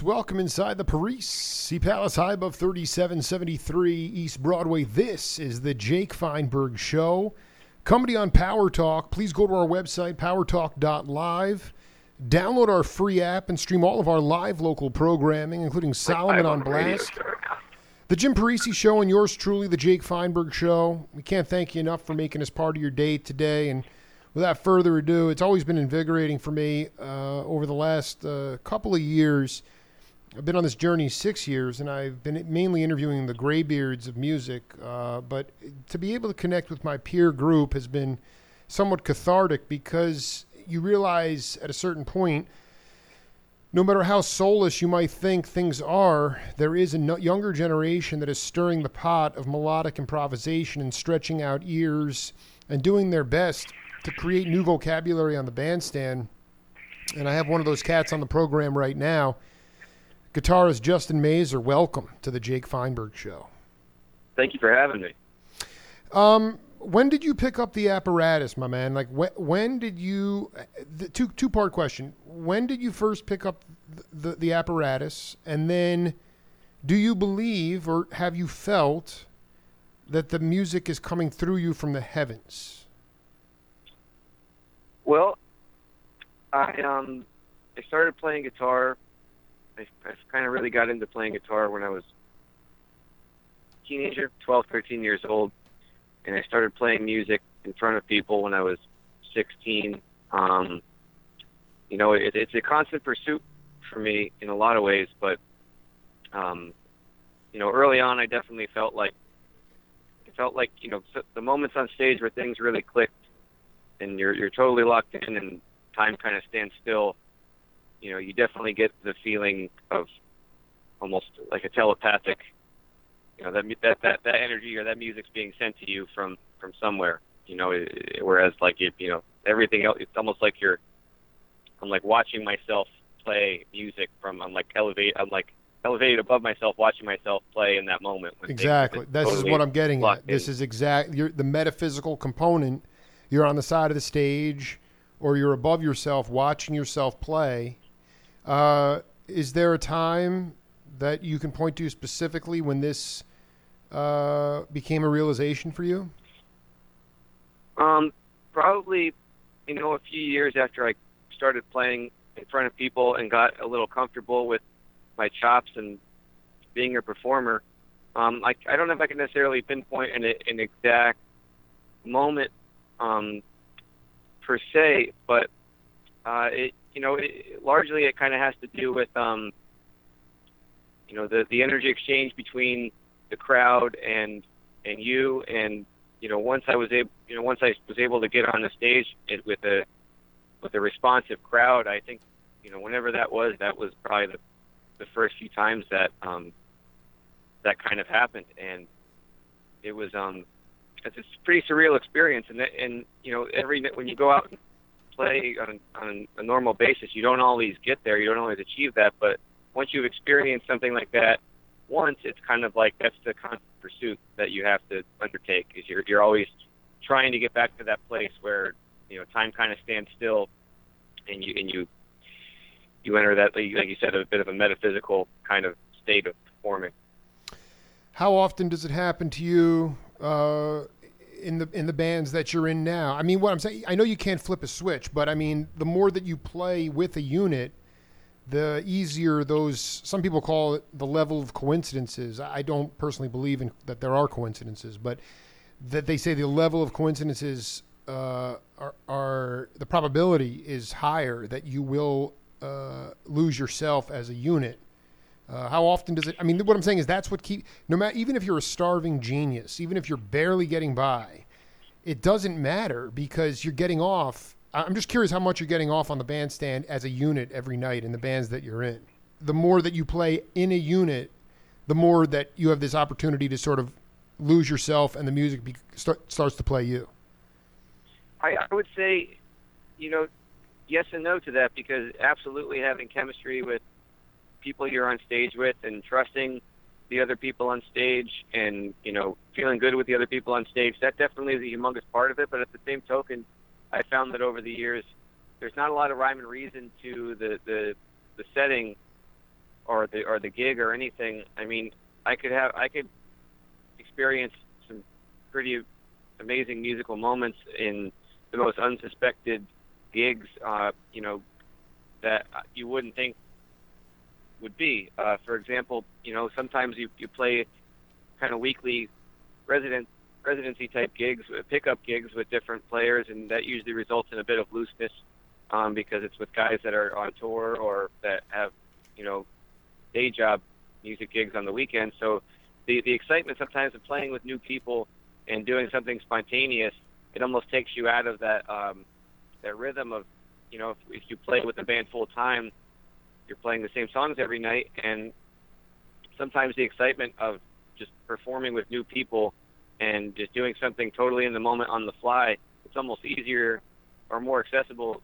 welcome inside the Parisi Palace High above 3773 East Broadway. This is the Jake Feinberg Show. You on Power Talk. Please go to our website, powertalk.live. Download our free app and stream all of our live local programming, including Solomon on Blast. The Jim Parisi Show and yours truly, the Jake Feinberg Show. We can't thank you enough for making us part of your day today. And without further ado, it's always been invigorating for me uh, over the last uh, couple of years I've been on this journey six years, and I've been mainly interviewing the graybeards of music. Uh, but to be able to connect with my peer group has been somewhat cathartic because you realize at a certain point, no matter how soulless you might think things are, there is a no- younger generation that is stirring the pot of melodic improvisation and stretching out ears and doing their best to create new vocabulary on the bandstand. And I have one of those cats on the program right now Guitarist Justin Mazer, welcome to the Jake Feinberg Show. Thank you for having me. Um, when did you pick up the apparatus, my man? Like, when, when did you? The two two part question. When did you first pick up the, the, the apparatus, and then do you believe or have you felt that the music is coming through you from the heavens? Well, I um I started playing guitar I, I kind of really got into playing guitar when I was teenager, 12, 13 years old, and I started playing music in front of people when I was 16. Um, you know, it, it's a constant pursuit for me in a lot of ways, but um, you know, early on, I definitely felt like it felt like you know the moments on stage where things really clicked, and you're you're totally locked in, and time kind of stands still you know, you definitely get the feeling of almost like a telepathic, you know, that that that, that energy or that music's being sent to you from from somewhere. You know, whereas like if you know everything else, it's almost like you're, I'm like watching myself play music from I'm like elevate I'm like elevated above myself, watching myself play in that moment. exactly. This totally is what I'm getting at. This is exact. You're the metaphysical component. You're on the side of the stage, or you're above yourself, watching yourself play, uh, is there a time that you can point to specifically when this uh, became a realization for you? Um, probably, you know, a few years after I started playing in front of people and got a little comfortable with my chops and being a performer. Um, I, I don't know if I can necessarily pinpoint an, an exact moment um, per se, but uh, it, you know, it, largely it kind of has to do with, um, you know, the the energy exchange between the crowd and and you. And you know, once I was able, you know, once I was able to get on the stage it, with a with a responsive crowd, I think, you know, whenever that was, that was probably the the first few times that um, that kind of happened, and it was um, it's a pretty surreal experience. And and you know, every when you go out and play on, on a normal basis, you don't always get there. You don't always achieve that. But once you've experienced something like that once, it's kind of like that's the constant pursuit that you have to undertake. Is you're you're always trying to get back to that place where you know time kind of stands still, and you and you you enter that like you said a bit of a metaphysical kind of state of performing. How often does it happen to you? Uh, in the in the bands that you're in now. I mean, what I'm saying, I know you can't flip a switch, but I mean, the more that you play with a unit, the easier those. Some people call it the level of coincidences. I don't personally believe in that there are coincidences, but that they say the level of coincidences uh, are, are, the probability is higher that you will uh, lose yourself as a unit uh, how often does it? I mean, what I'm saying is that's what keep no matter even if you're a starving genius, even if you're barely getting by, it doesn't matter because you're getting off I'm just curious how much you're getting off on the bandstand as a unit every night in the bands that you're in. The more that you play in a unit, the more that you have this opportunity to sort of lose yourself and the music be, start, starts to play you. I, I would say, you know, yes and no to that because absolutely having chemistry with people you're on stage with and trusting the other people on stage and you know feeling good with the other people on stage that definitely is a humongous part of it. But at the same token i found that over the years there's not a lot of rhyme and reason to the the the setting or the or the gig or anything. I mean i could have i could experience some pretty amazing musical moments in the most unsuspected gigs uh you know that you wouldn't think would be. Uh, for example, you know, sometimes you, you play kind of weekly resident residency type gigs, uh, pickup gigs with different players, and that usually results in a bit of looseness um, because it's with guys that are on tour or that have, you know, day job music gigs on the weekends. So the the excitement sometimes of playing with new people and doing something spontaneous, it almost takes you out of that um, that rhythm of, you know, if, if you play with the band full time you're playing the same songs every night, and sometimes the excitement of just performing with new people and just doing something totally in the moment on the fly, it's almost easier or more accessible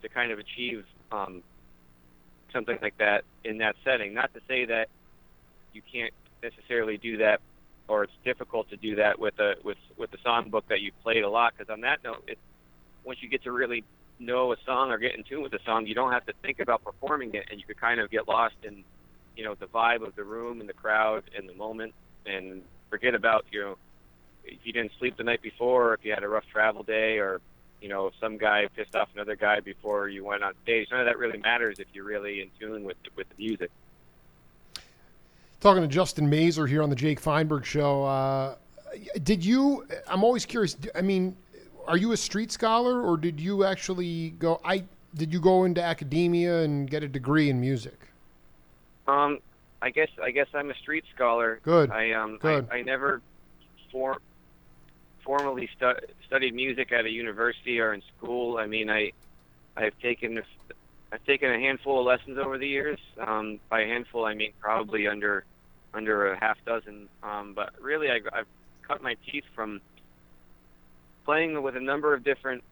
to kind of achieve um, something like that in that setting. Not to say that you can't necessarily do that, or it's difficult to do that with a with with the songbook that you played a lot. Because on that note, it, once you get to really know a song or get in tune with a song, you don't have to think about performing it, and you could kind of get lost in, you know, the vibe of the room and the crowd and the moment, and forget about you know if you didn't sleep the night before, or if you had a rough travel day, or you know if some guy pissed off another guy before you went on stage. None of that really matters if you're really in tune with with the music. Talking to Justin Mazer here on the Jake Feinberg Show. Uh, did you? I'm always curious. I mean, are you a street scholar or did you actually go? I did you go into academia and get a degree in music? Um, I guess I guess I'm a street scholar. Good. I um Good. I, I never for, formally stu- studied music at a university or in school. I mean, I I've taken I've taken a handful of lessons over the years. Um, by a handful, I mean probably under under a half dozen. Um, but really, I, I've cut my teeth from playing with a number of different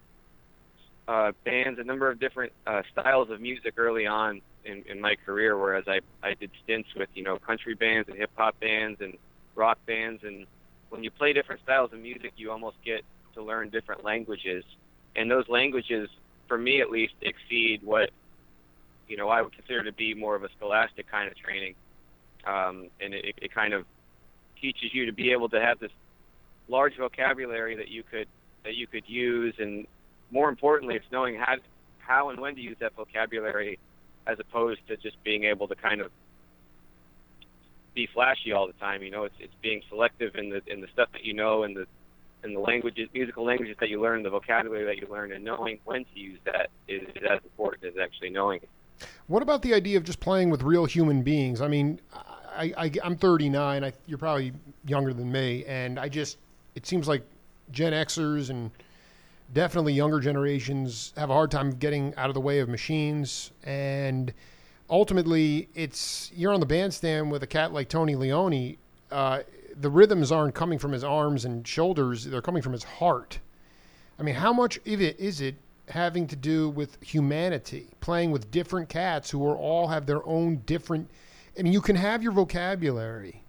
uh, bands, a number of different uh, styles of music early on in, in my career. Whereas I I did stints with you know country bands and hip hop bands and rock bands, and when you play different styles of music, you almost get to learn different languages, and those languages, for me at least, exceed what you know I would consider to be more of a scholastic kind of training, um, and it, it kind of teaches you to be able to have this large vocabulary that you could that you could use, and more importantly, it's knowing how how and when to use that vocabulary, as opposed to just being able to kind of be flashy all the time. You know, it's it's being selective in the in the stuff that you know and the and the languages, musical languages that you learn, the vocabulary that you learn, and knowing when to use that is, is as important as actually knowing it. What about the idea of just playing with real human beings? I mean, I, I, am 39. I, you're probably younger than me, and I just it seems like Gen Xers and definitely younger generations have a hard time getting out of the way of machines. And ultimately, it's you're on the bandstand with a cat like Tony Leone. Uh, the rhythms aren't coming from his arms and shoulders; they're coming from his heart. I mean, how much of it is it having to do with humanity, playing with different cats who are all have their own different? I mean, you can have your vocabulary,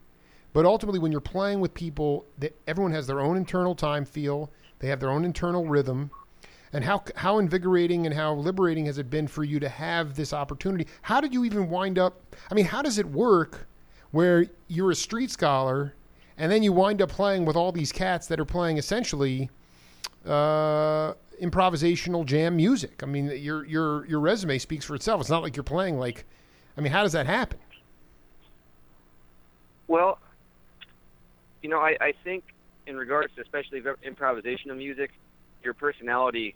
but ultimately, when you're playing with people, that everyone has their own internal time feel, they have their own internal rhythm. And how how invigorating and how liberating has it been for you to have this opportunity? How did you even wind up? I mean, how does it work where you're a street scholar and then you wind up playing with all these cats that are playing essentially uh, improvisational jam music? I mean, your your your resume speaks for itself. It's not like you're playing like. I mean, how does that happen? Well, you know, I, I think in regards to especially improvisational music, your personality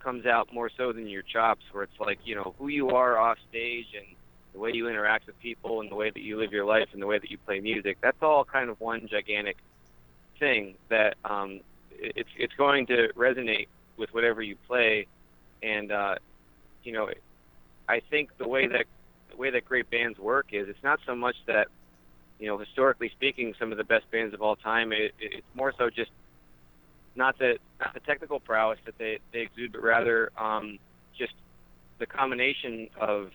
comes out more so than your chops, where it's like, you know, who you are off stage and the way you interact with people and the way that you live your life and the way that you play music. That's all kind of one gigantic thing that um, it's it's going to resonate with whatever you play. and uh, you know, I think the way that the way that great bands work is it's not so much that you know historically speaking some of the best bands of all time. It, it, it's more so just not the not the technical prowess that they they exude, but rather um, just the combination of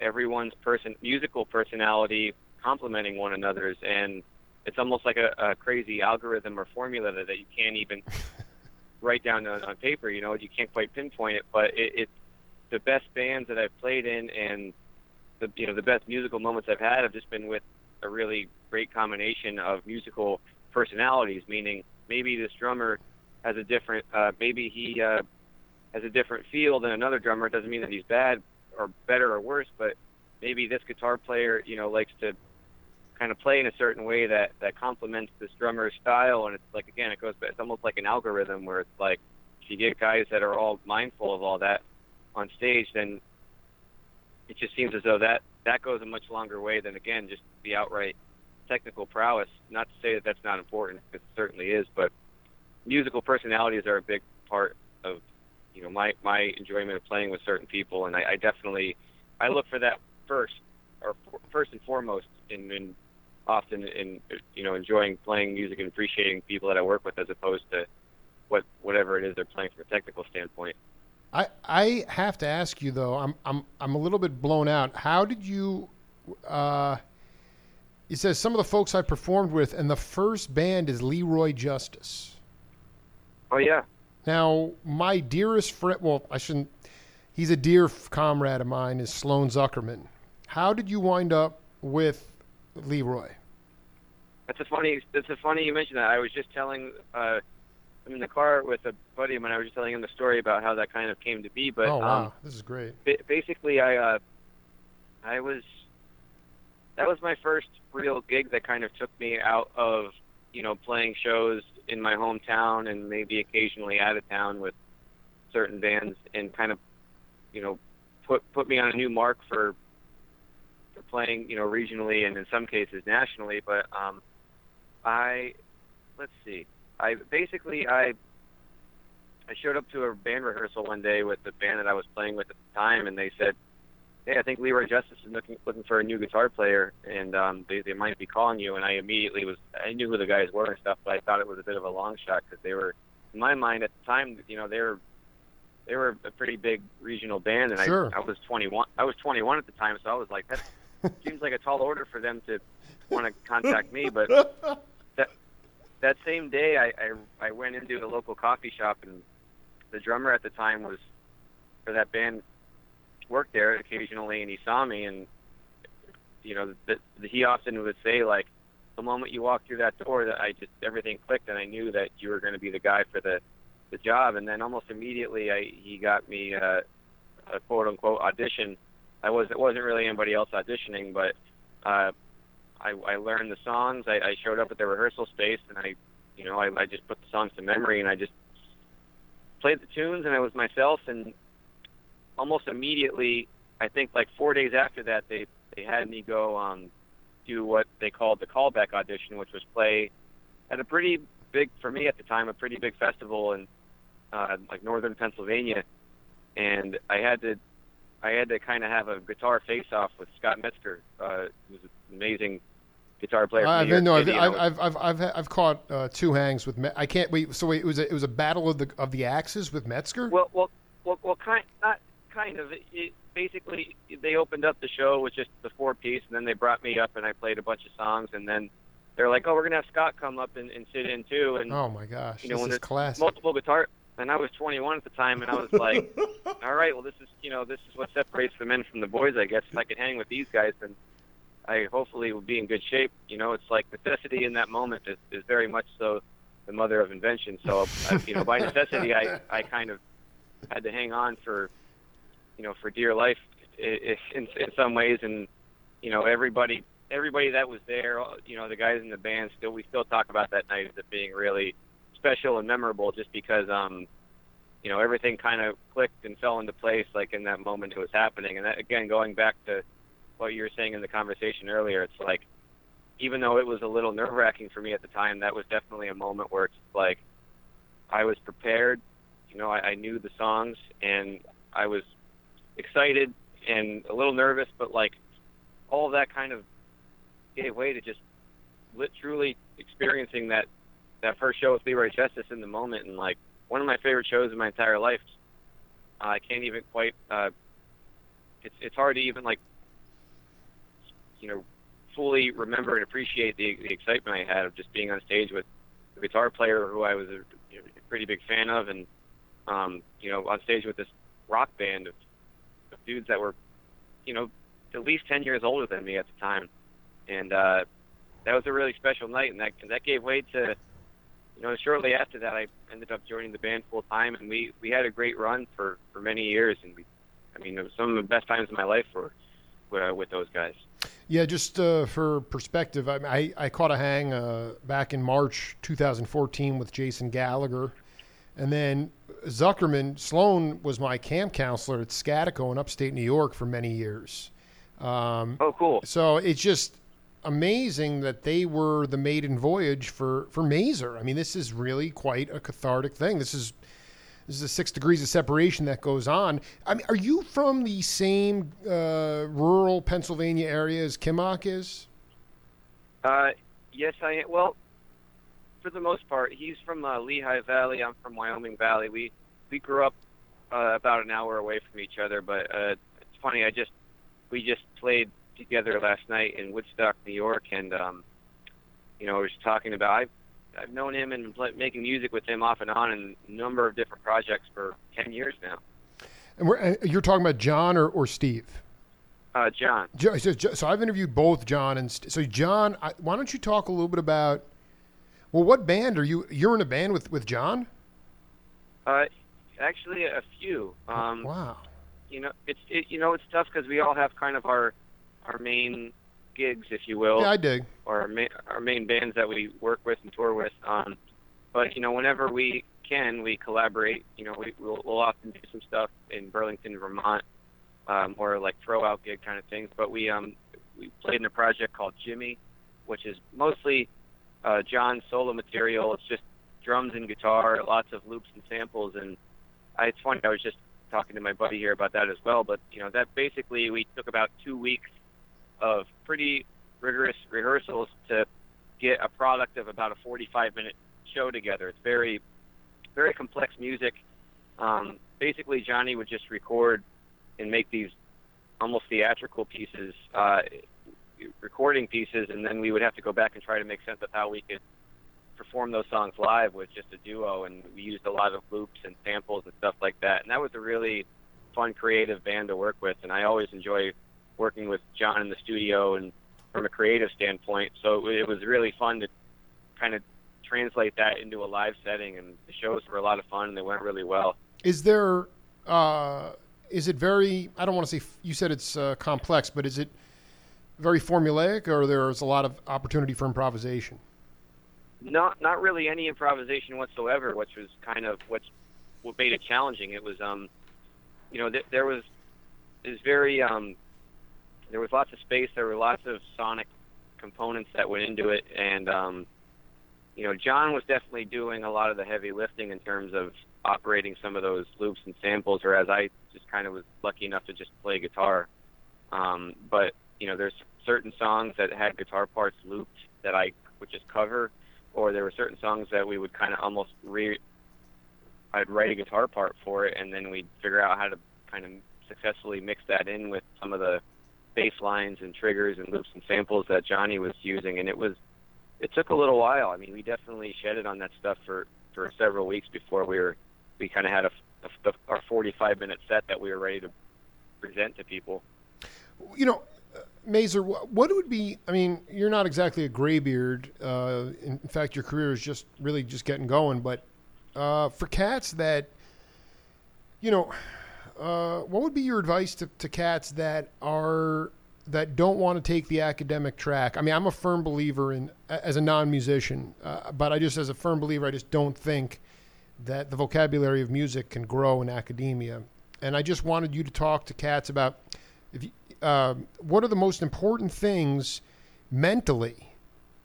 everyone's person musical personality complementing one another's and it's almost like a, a crazy algorithm or formula that, that you can't even write down on, on paper you know you can't quite pinpoint it but it, it's the best bands that I've played in and the you know the best musical moments I've had have just been with a really great combination of musical personalities meaning maybe this drummer has a different uh, maybe he uh, has a different feel than another drummer it doesn't mean that he's bad or better or worse, but maybe this guitar player, you know, likes to kind of play in a certain way that that complements this drummer's style. And it's like again, it goes, back, it's almost like an algorithm where it's like if you get guys that are all mindful of all that on stage, then it just seems as though that that goes a much longer way than again just the outright technical prowess. Not to say that that's not important, it certainly is, but musical personalities are a big part of you know my my enjoyment of playing with certain people, and I, I definitely I look for that first or first and foremost in, in often in you know enjoying playing music and appreciating people that I work with as opposed to what whatever it is they're playing from a technical standpoint. I I have to ask you though. I'm I'm I'm a little bit blown out. How did you? Uh, it says some of the folks I performed with, and the first band is Leroy Justice. Oh yeah, now, my dearest friend, well, I shouldn't, he's a dear comrade of mine, is Sloan Zuckerman. How did you wind up with Leroy? That's a funny. That's a funny you mentioned that. I was just telling. Uh, I'm in the car with a buddy of mine. I was just telling him the story about how that kind of came to be. But oh wow, um, this is great. Basically, I uh, I was that was my first real gig that kind of took me out of you know playing shows in my hometown and maybe occasionally out of town with certain bands and kind of you know put put me on a new mark for for playing you know regionally and in some cases nationally but um I let's see I basically I I showed up to a band rehearsal one day with the band that I was playing with at the time and they said hey, I think Leroy Justice is looking looking for a new guitar player, and um, they they might be calling you. And I immediately was I knew who the guys were and stuff, but I thought it was a bit of a long shot because they were, in my mind at the time, you know, they were they were a pretty big regional band, and sure. I I was 21 I was 21 at the time, so I was like that seems like a tall order for them to want to contact me, but. That, same day, I, I I went into a local coffee shop, and the drummer at the time was for that band worked there occasionally, and he saw me, and you know, the, the, he often would say like, the moment you walked through that door, that I just everything clicked, and I knew that you were going to be the guy for the the job. And then almost immediately, I he got me uh, a quote unquote audition. I was it wasn't really anybody else auditioning, but uh, I, I learned the songs. I, I showed up at the rehearsal space, and I, you know, I, I just put the songs to memory, and I just played the tunes, and I was myself, and almost immediately, I think like four days after that, they they had me go um, do what they called the callback audition, which was play at a pretty big for me at the time, a pretty big festival in uh, like northern Pennsylvania, and I had to I had to kind of have a guitar face-off with Scott Metzger, uh, who's an amazing guitar player. I've been no, I've, I've, I've, I've, I've caught uh, two hangs with. Me- I can't wait. So wait, it was a, it was a battle of the of the axes with Metzger. Well, well, well, well, kind not kind of. It, it, basically, they opened up the show with just the four piece, and then they brought me up and I played a bunch of songs, and then they're like, "Oh, we're gonna have Scott come up and, and sit in too." And oh my gosh, you know, when there's classic. multiple guitar, and I was 21 at the time, and I was like, "All right, well, this is you know, this is what separates the men from the boys, I guess. If I could hang with these guys, then I hopefully will be in good shape." You know, it's like necessity in that moment is, is very much so the mother of invention. So, uh, you know, by necessity, I I kind of had to hang on for you know, for dear life in, in some ways. And you know, everybody everybody that was there, you know, the guys in the band still we still talk about that night as it being really special and memorable, just because um, you know, everything kind of clicked and fell into place like in that moment it was happening. And that, again, going back to what you were saying in the conversation earlier, it's like even though it was a little nerve wracking for me at the time, that was definitely a moment where it's like I was prepared. You know, I, I knew the songs and I was excited and a little nervous, but like all that kind of gave way to just lit, truly experiencing that that first show with Leroy Justice in the moment, and like one of my favorite shows in my entire life. Uh, I can't even quite. Uh, it's it's hard to even like, you know, fully remember and appreciate the the excitement I had of just being on stage with a guitar player who I was a, you know, pretty big fan of, and um, you know, on stage with this rock band of, of dudes that were, you know, at least ten years older than me at the time, and uh, that was a really special night, and that and that gave way to you know, shortly after that, I ended up joining the band full time, and we we had a great run for for many years, and we, I mean, it was some of the best times of my life for uh, with those guys. Yeah, just uh, for perspective, I, I, I caught a hang uh, back in March 2014 with Jason Gallagher, and then Zuckerman Sloan was my camp counselor at Scatico in upstate New York for many years. Um, oh, cool! So it's just amazing that they were the maiden voyage for for Mazer. I mean, this is really quite a cathartic thing. This is this is six degrees of separation that goes on. I mean, are you from the same uh, rural Pennsylvania area as Kimock is? Uh, yes, I am. Well, for the most part, he's from uh, Lehigh Valley. I'm from Wyoming Valley. We we grew up uh, about an hour away from each other, but uh, it's funny. I just we just played together last night in Woodstock, New York, and um, you know, we were talking about I've I've known him and making music with him off and on in a number of different projects for ten years now. And we're, you're talking about John or, or Steve? Uh, John. So, so, I've interviewed both John and St- so John. I, why don't you talk a little bit about? Well, what band are you? You're in a band with with John. Uh, actually, a few. Um, wow. You know, it's it, you know it's tough because we all have kind of our our main gigs, if you will. Yeah, I dig. Or our, ma- our main bands that we work with and tour with. Um, but you know, whenever we can, we collaborate. You know, we, we'll, we'll often do some stuff in Burlington, Vermont, um, or like throw out gig kind of things. But we um, we played in a project called Jimmy, which is mostly uh, John's solo material. It's just drums and guitar, lots of loops and samples. And I, it's funny, I was just talking to my buddy here about that as well. But you know, that basically we took about two weeks of pretty rigorous rehearsals to get a product of about a 45 minute show together. It's very, very complex music. Um, basically, Johnny would just record and make these almost theatrical pieces, uh, recording pieces, and then we would have to go back and try to make sense of how we could perform those songs live with just a duo. And we used a lot of loops and samples and stuff like that. And that was a really fun, creative band to work with. And I always enjoy working with John in the studio and from a creative standpoint. So it was really fun to kind of translate that into a live setting, and the shows were a lot of fun and they went really well. Is there, uh, is it very? I don't want to say you said it's uh, complex, but is it very formulaic, or there's a lot of opportunity for improvisation? Not, not really any improvisation whatsoever, which was kind of what's what made it challenging. It was, um, you know, th- there was is very um, there was lots of space. There were lots of sonic components that went into it, and um, you know, John was definitely doing a lot of the heavy lifting in terms of operating some of those loops and samples, whereas I just kind of was lucky enough to just play guitar. Um, but you know, there's certain songs that had guitar parts looped that I would just cover, or there were certain songs that we would kind of almost re. I'd write a guitar part for it, and then we'd figure out how to kind of successfully mix that in with some of the bass lines and triggers and loops and samples that Johnny was using, and it was it took a little while. I mean, we definitely shedded on that stuff for for several weeks before we were we kind of had a, a, our 45 minute set that we were ready to present to people. You know, Mazer, what would be? I mean, you're not exactly a graybeard. Uh, in fact, your career is just really just getting going. But uh, for cats that, you know, uh, what would be your advice to, to cats that are that don't want to take the academic track? I mean, I'm a firm believer in as a non-musician, uh, but I just as a firm believer, I just don't think that the vocabulary of music can grow in academia. And I just wanted you to talk to cats about you, uh, what are the most important things mentally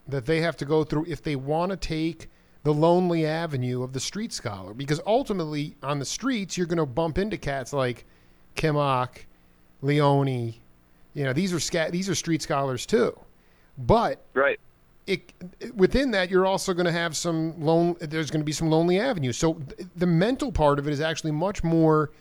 that they have to go through if they want to take the lonely avenue of the street scholar because ultimately on the streets you're going to bump into cats like Kimock, Leone. You know, these are scat these are street scholars too. But Right. it, within that, you're also going to have some lone. There's going to be some lonely avenues. So th- the mental part of it is actually much more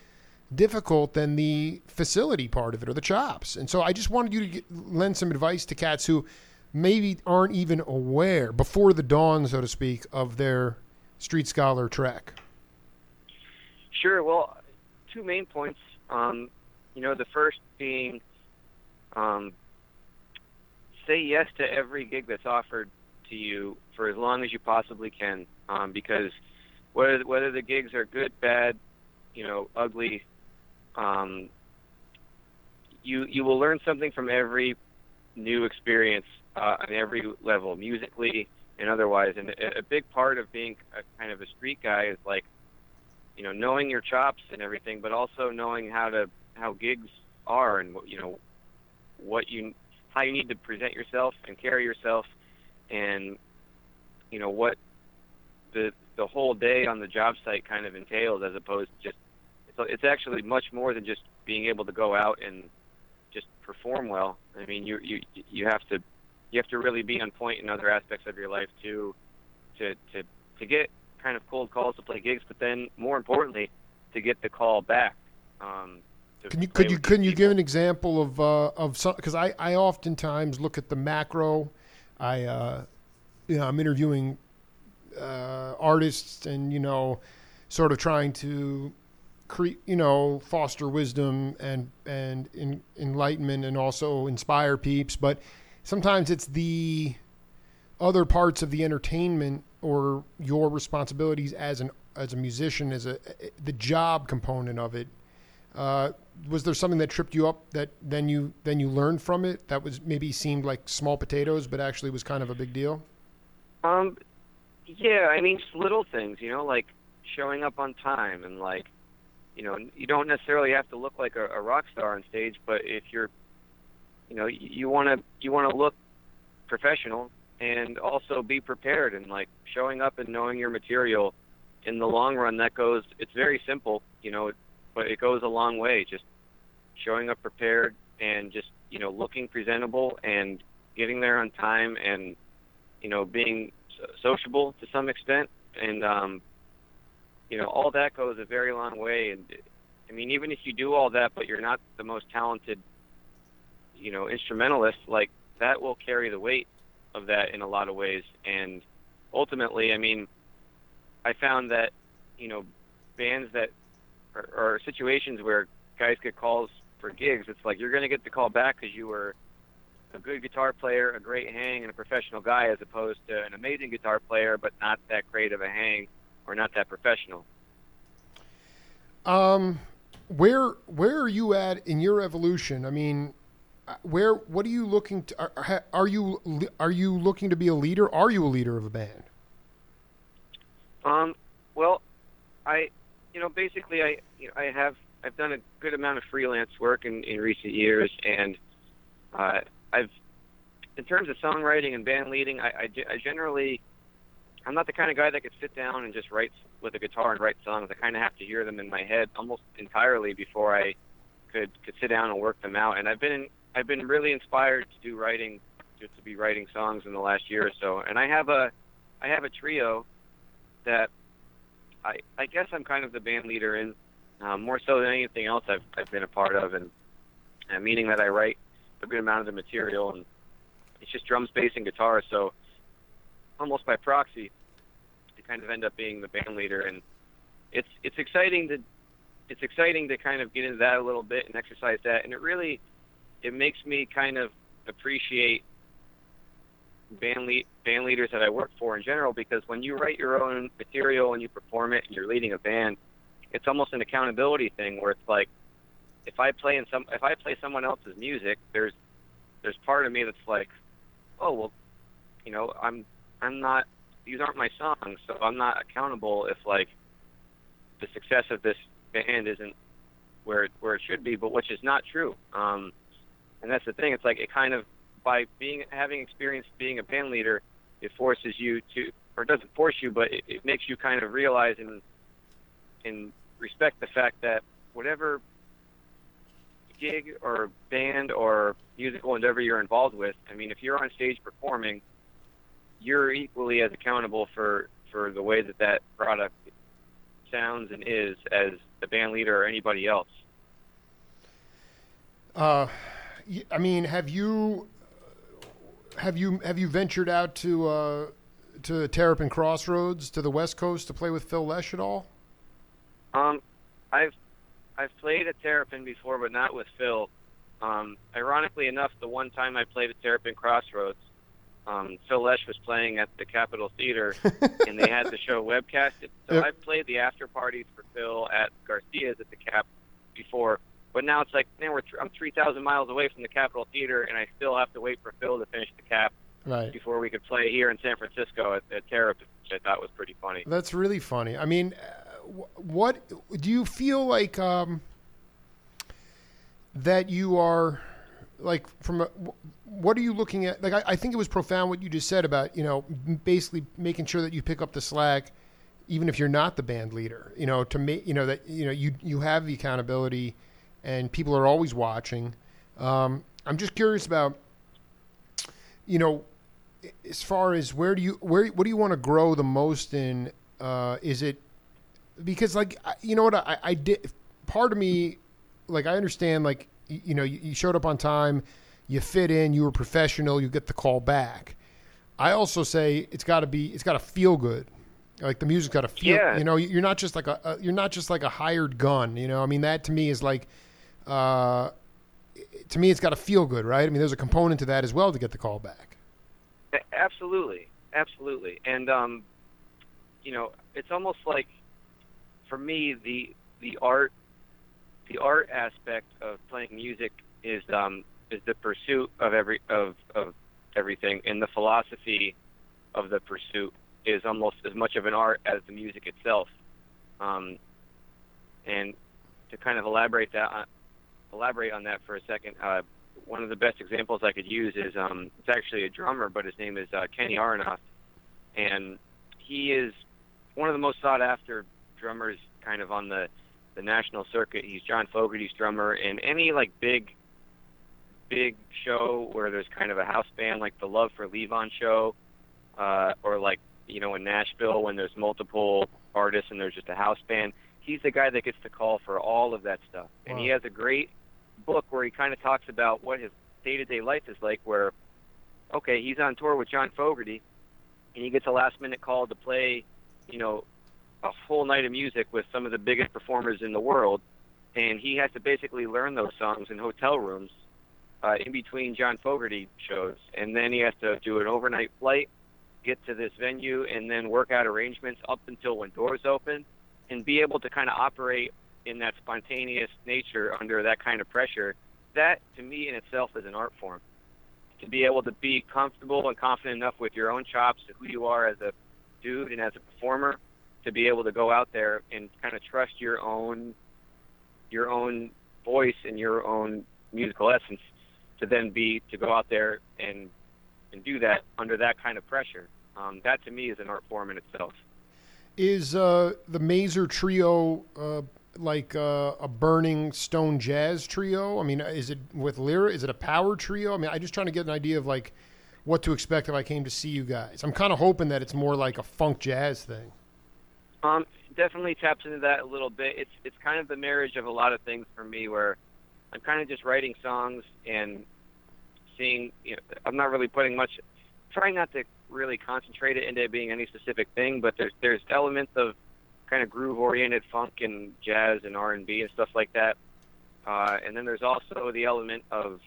difficult than the facility part of it or the chops. And so I just wanted you to get, lend some advice to cats who maybe aren't even aware before the dawn, so to speak, of their street scholar trek. Sure. Well, two main points. Um, you know, the first being um, say yes to every gig that's offered to you for as long as you possibly can, um, because whether whether the gigs are good, bad, you know, ugly, um, you you will learn something from every new experience uh, on every level, musically and otherwise. And a, big part of being a kind of a street guy is like you know knowing your chops and everything, but also knowing how to how gigs are and what you know what you how you need to present yourself and carry yourself, and you know what the the whole day on the job site kind of entails, as opposed to just it's, it's actually much more than just being able to go out and just perform well. I mean, you you you have to you have to really be on point in other aspects of your life too, to to to get kind of cold calls to play gigs, but then more importantly, to get the call back. Um, Can you could you couldn't you people. give an example of uh, of some because I I oftentimes look at the macro. I uh, you know I'm interviewing uh, artists and you know sort of trying to create you know foster wisdom and and in, enlightenment and also inspire peeps, but sometimes it's the other parts of the entertainment or your responsibilities as an as a musician as a the job component of it. Uh, was there something that tripped you up that then you then you learned from it that was maybe seemed like small potatoes but actually was kind of a big deal? Um, yeah, I mean, little things, you know, like showing up on time and like, you know, you don't necessarily have to look like a, a rock star on stage, but if you're, you know, you want to you want to look professional and also be prepared and like showing up and knowing your material. In the long run, that goes. It's very simple, you know, but it goes a long way. Just showing up prepared and just you know looking presentable and getting there on time and you know being sociable to some extent and um you know all that goes a very long way. And i mean even if you do all that but you're not the most talented you know instrumentalist like that will carry the weight of that in a lot of ways. And ultimately i mean i found that you know bands that are, are situations where guys get calls for gigs it's like you're going to get the call back because you were a good guitar player, a great hang, and a professional guy, as opposed to an amazing guitar player but not that great of a hang or not that professional. um where where are you at in your evolution? I mean uh, where what are you looking to are, are you are you looking to be a leader? Are you a leader of a band? Um, well, I, you know, basically, I, you know, I have, I've done a good amount of freelance work in, in recent years, and uh, I've, in terms of songwriting and band leading, I, I, I generally, I'm not the kind of guy that could sit down and just write with a guitar and write songs. I kind of have to hear them in my head almost entirely before I could could sit down and work them out. And I've been, I've been really inspired to do writing, to, to be writing songs in the last year or so. And I have a, I have a trio that I I guess I'm kind of the band leader in um, more so than anything else I've I've been a part of, and, and meaning that I write a good amount of the material, and it's just drums, bass, and guitar. So almost by proxy, I kind of end up being the band leader, and it's it's exciting to it's exciting to kind of get into that a little bit and exercise that, and it really it makes me kind of appreciate band lead, band leaders that I work for in general because when you write your own material and you perform it and you're leading a band, it's almost an accountability thing where it's like if I play in some if I play someone else's music, there's there's part of me that's like, oh well, you know, I'm I'm not these aren't my songs, so I'm not accountable if like the success of this band isn't where it, where it should be, but which is not true. Um, and that's the thing. It's like it kind of by being having experience being a band leader, it forces you to, or doesn't force you, but it, it makes you kind of realize and and respect the fact that whatever gig or band or musical endeavor you're involved with, I mean, if you're on stage performing, you're equally as accountable for for the way that that product sounds and is as the band leader or anybody else. Uh, I mean, have you have you have you ventured out to uh, to Terrapin Crossroads to the West Coast to play with Phil Lesh at all? Um, I've I've played at Terrapin before, but not with Phil. Um, ironically enough, the one time I played at Terrapin Crossroads, um, Phil Lesh was playing at the Capitol Theater, and they had the show webcasted. So Yep. I've played the after parties for Phil at Garcia's at the Cap before, but now it's like, man, we're th- I'm 3,000 miles away from the Capitol Theater, and I still have to wait for Phil to finish the Cap Right. before we could play here in San Francisco at, at which I thought was pretty funny. That's really funny. I mean, uh, wh- what do you feel like um, that you are like from a, what are you looking at? Like, I, I think it was profound what you just said about you know basically making sure that you pick up the slack, even if you're not the band leader. You know, to make you know that you know you you have the accountability, and people are always watching. Um, I'm just curious about you know as far as where do you where what do you want to grow the most in? Uh, is it because like you know what I, I did part of me like I understand like you, know you, you showed up on time, you fit in, you were professional, you get the call back. I also say it's got to be it's got to feel good. Like the music's got to feel. Yeah. You know, you're not just like a, a you're not just like a hired gun. You know, I mean that to me is like. Uh, to me, it's got to feel good, right? I mean, there's a component to that as well to get the call back. Absolutely, absolutely, and um, you know, it's almost like for me the the art the art aspect of playing music is um is the pursuit of every of of everything, and the philosophy of the pursuit is almost as much of an art as the music itself. Um, and to kind of elaborate that on, elaborate on that for a second, uh, one of the best examples I could use is um, it's actually a drummer, but his name is uh, Kenny Aronoff, and he is one of the most sought after drummers, kind of on the the national circuit. He's John Fogerty's drummer, and any like big big show where there's kind of a house band, like the Love for Levon show, uh, or like you know in Nashville when there's multiple artists and there's just a house band. He's the guy that gets the call for all of that stuff, and he has a great book where he kind of talks about what his day-to-day life is like. Where, okay, he's on tour with John Fogerty, and he gets a last-minute call to play, you know, a full night of music with some of the biggest performers in the world, and he has to basically learn those songs in hotel rooms uh, in between John Fogerty shows, and then he has to do an overnight flight, get to this venue, and then work out arrangements up until when doors open, and be able to kind of operate in that spontaneous nature under that kind of pressure. That, to me, in itself, is an art form. To be able to be comfortable and confident enough with your own chops, who you are as a dude and as a performer, to be able to go out there and kind of trust your own your own voice and your own musical essence to then be to go out there and and do that under that kind of pressure. Um, that to me is an art form in itself. Is uh, the Mazer trio uh, like uh, a burning stone jazz trio? I mean, is it with Lyra? Is it a power trio? I mean, I'm just trying to get an idea of like what to expect if I came to see you guys. I'm kind of hoping that it's more like a funk jazz thing. Um, definitely taps into that a little bit. It's it's kind of the marriage of a lot of things for me, where I'm kind of just writing songs and seeing. You know, I'm not really putting much, trying not to really concentrate it into being any specific thing, but there's there's elements of kind of groove oriented funk and jazz and R and B and stuff like that. Uh, and then there's also the element of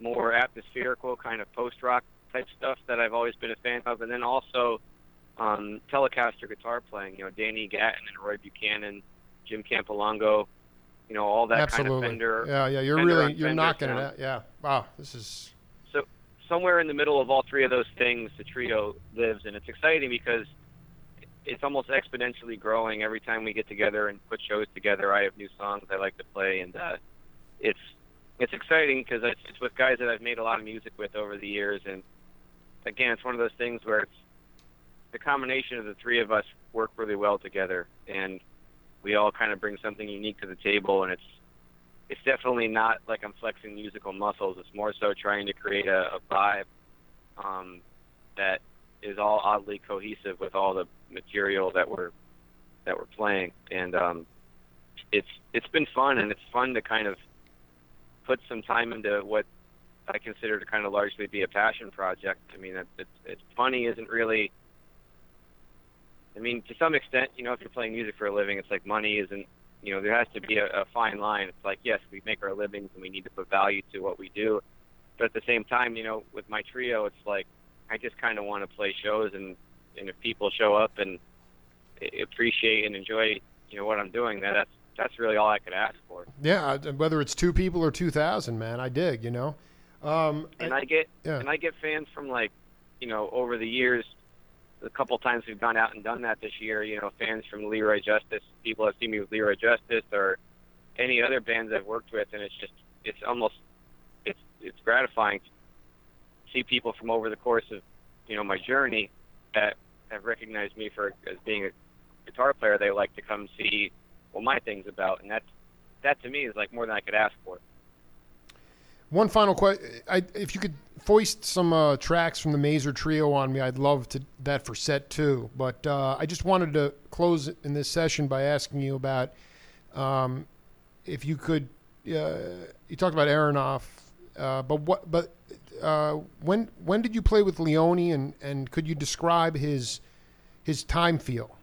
more atmospherical kind of post rock type stuff that I've always been a fan of, and then also um, Telecaster guitar playing. You know, Danny Gatton and Roy Buchanan, Jim Campilongo. You know, all that Absolutely. kind of Fender. yeah, yeah. You're really you're knocking it out. Yeah. Wow. This is So Somewhere in the middle of all three of those things, the trio lives, and it's exciting because it's almost exponentially growing every time we get together and put shows together. I have new songs I like to play, and uh, it's it's exciting because it's, it's with guys that I've made a lot of music with over the years, and again, it's one of those things where it's the combination of the three of us work really well together, and we all kind of bring something unique to the table, and it's it's definitely not like I'm flexing musical muscles. It's more so trying to create a, a vibe um, that is all oddly cohesive with all the material that we're that we're playing, and um, it's it's been fun, and it's fun to kind of put some time into what I consider to kind of largely be a passion project. I mean, it's, it's, it's funny isn't really. I mean, to some extent, you know, if you're playing music for a living, it's like money isn't. You know, there has to be a, a fine line. It's like, yes, we make our livings and we need to put value to what we do, but at the same time, you know, with my trio, it's like I just kind of want to play shows, and and if people show up and appreciate and enjoy, you know, what I'm doing, that that's that's really all I could ask for. Yeah, whether it's two people or two thousand, man, I dig. You know. Um, and I, I get yeah. and I get fans from like, you know, over the years, a couple times we've gone out and done that this year. You know, fans from Leroy Justice, people have seen me with Leroy Justice or any other bands I've worked with, and it's just it's almost it's it's gratifying to see people from over the course of you know my journey that have recognized me for as being a guitar player. They like to come see what my thing's about, and that that to me is like more than I could ask for. One final question: If you could foist some uh, tracks from the Mazer Trio on me, I'd love to that for set two. But uh, I just wanted to close in this session by asking you about um, if you could. Uh, you talked about Aronoff, uh, but what? But uh, when when did you play with Leone, and, and could you describe his his time feel?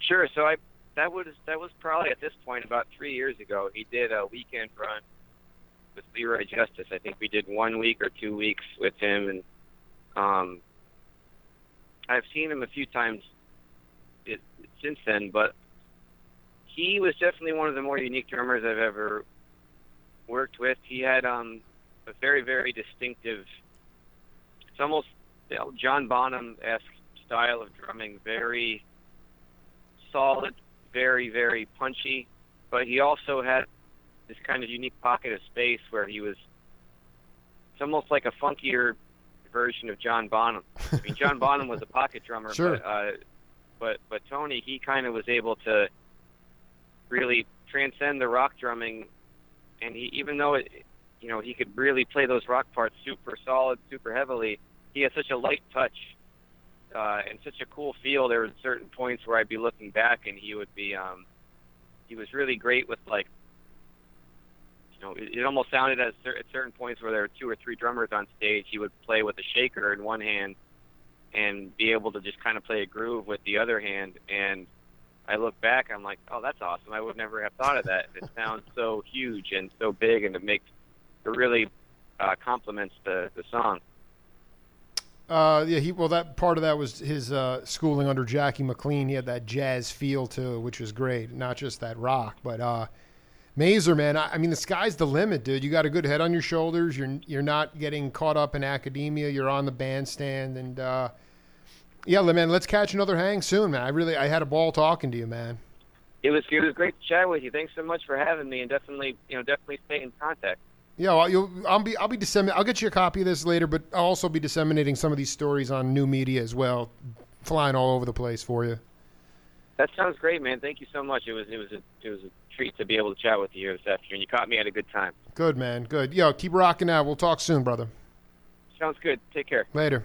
Sure. So I that was that was probably at this point about three years ago. He did a weekend run with Leroy Justice. I think we did one week or two weeks with him, and um, I've seen him a few times it, since then. But he was definitely one of the more unique drummers I've ever worked with. He had um, a very very distinctive. It's almost you know, John Bonham esque style of drumming. Very solid, very very punchy, but he also had this kind of unique pocket of space where he was. It's almost like a funkier version of John Bonham. I mean, John Bonham was a pocket drummer, sure. but uh, but but Tony he kind of was able to really transcend the rock drumming, and he even though it, you know, he could really play those rock parts super solid, super heavily. He had such a light touch uh, and such a cool feel. There were certain points where I'd be looking back, and he would be. Um, he was really great with like know, it, it almost sounded at, at certain points where there were two or three drummers on stage, he would play with a shaker in one hand and be able to just kind of play a groove with the other hand. And I look back, I'm like, oh, that's awesome. I would never have thought of that. It sounds so huge and so big, and it makes it really uh, complements the the song. Uh, yeah, he well that part of that was his uh, schooling under Jackie McLean. He had that jazz feel to it, which was great. Not just that rock, but uh, Mazer, man, I, I, mean, the sky's the limit, dude. You got a good head on your shoulders. You're you're not getting caught up in academia. You're on the bandstand, and uh, yeah, man, let's catch another hang soon, man. I really, I had a ball talking to you, man. It was it was great to chat with you. Thanks so much for having me, and definitely, you know, definitely stay in contact. Yeah, well, you'll, I'll be I'll be disseminating. I'll get you a copy of this later, but I'll also be disseminating some of these stories on new media as well, flying all over the place for you. That sounds great, man. Thank you so much. It was it was a it was a treat to be able to chat with you here this afternoon. You caught me at a good time. Good, man. Good. Yo, keep rocking out. We'll talk soon, brother. Sounds good. Take care. Later.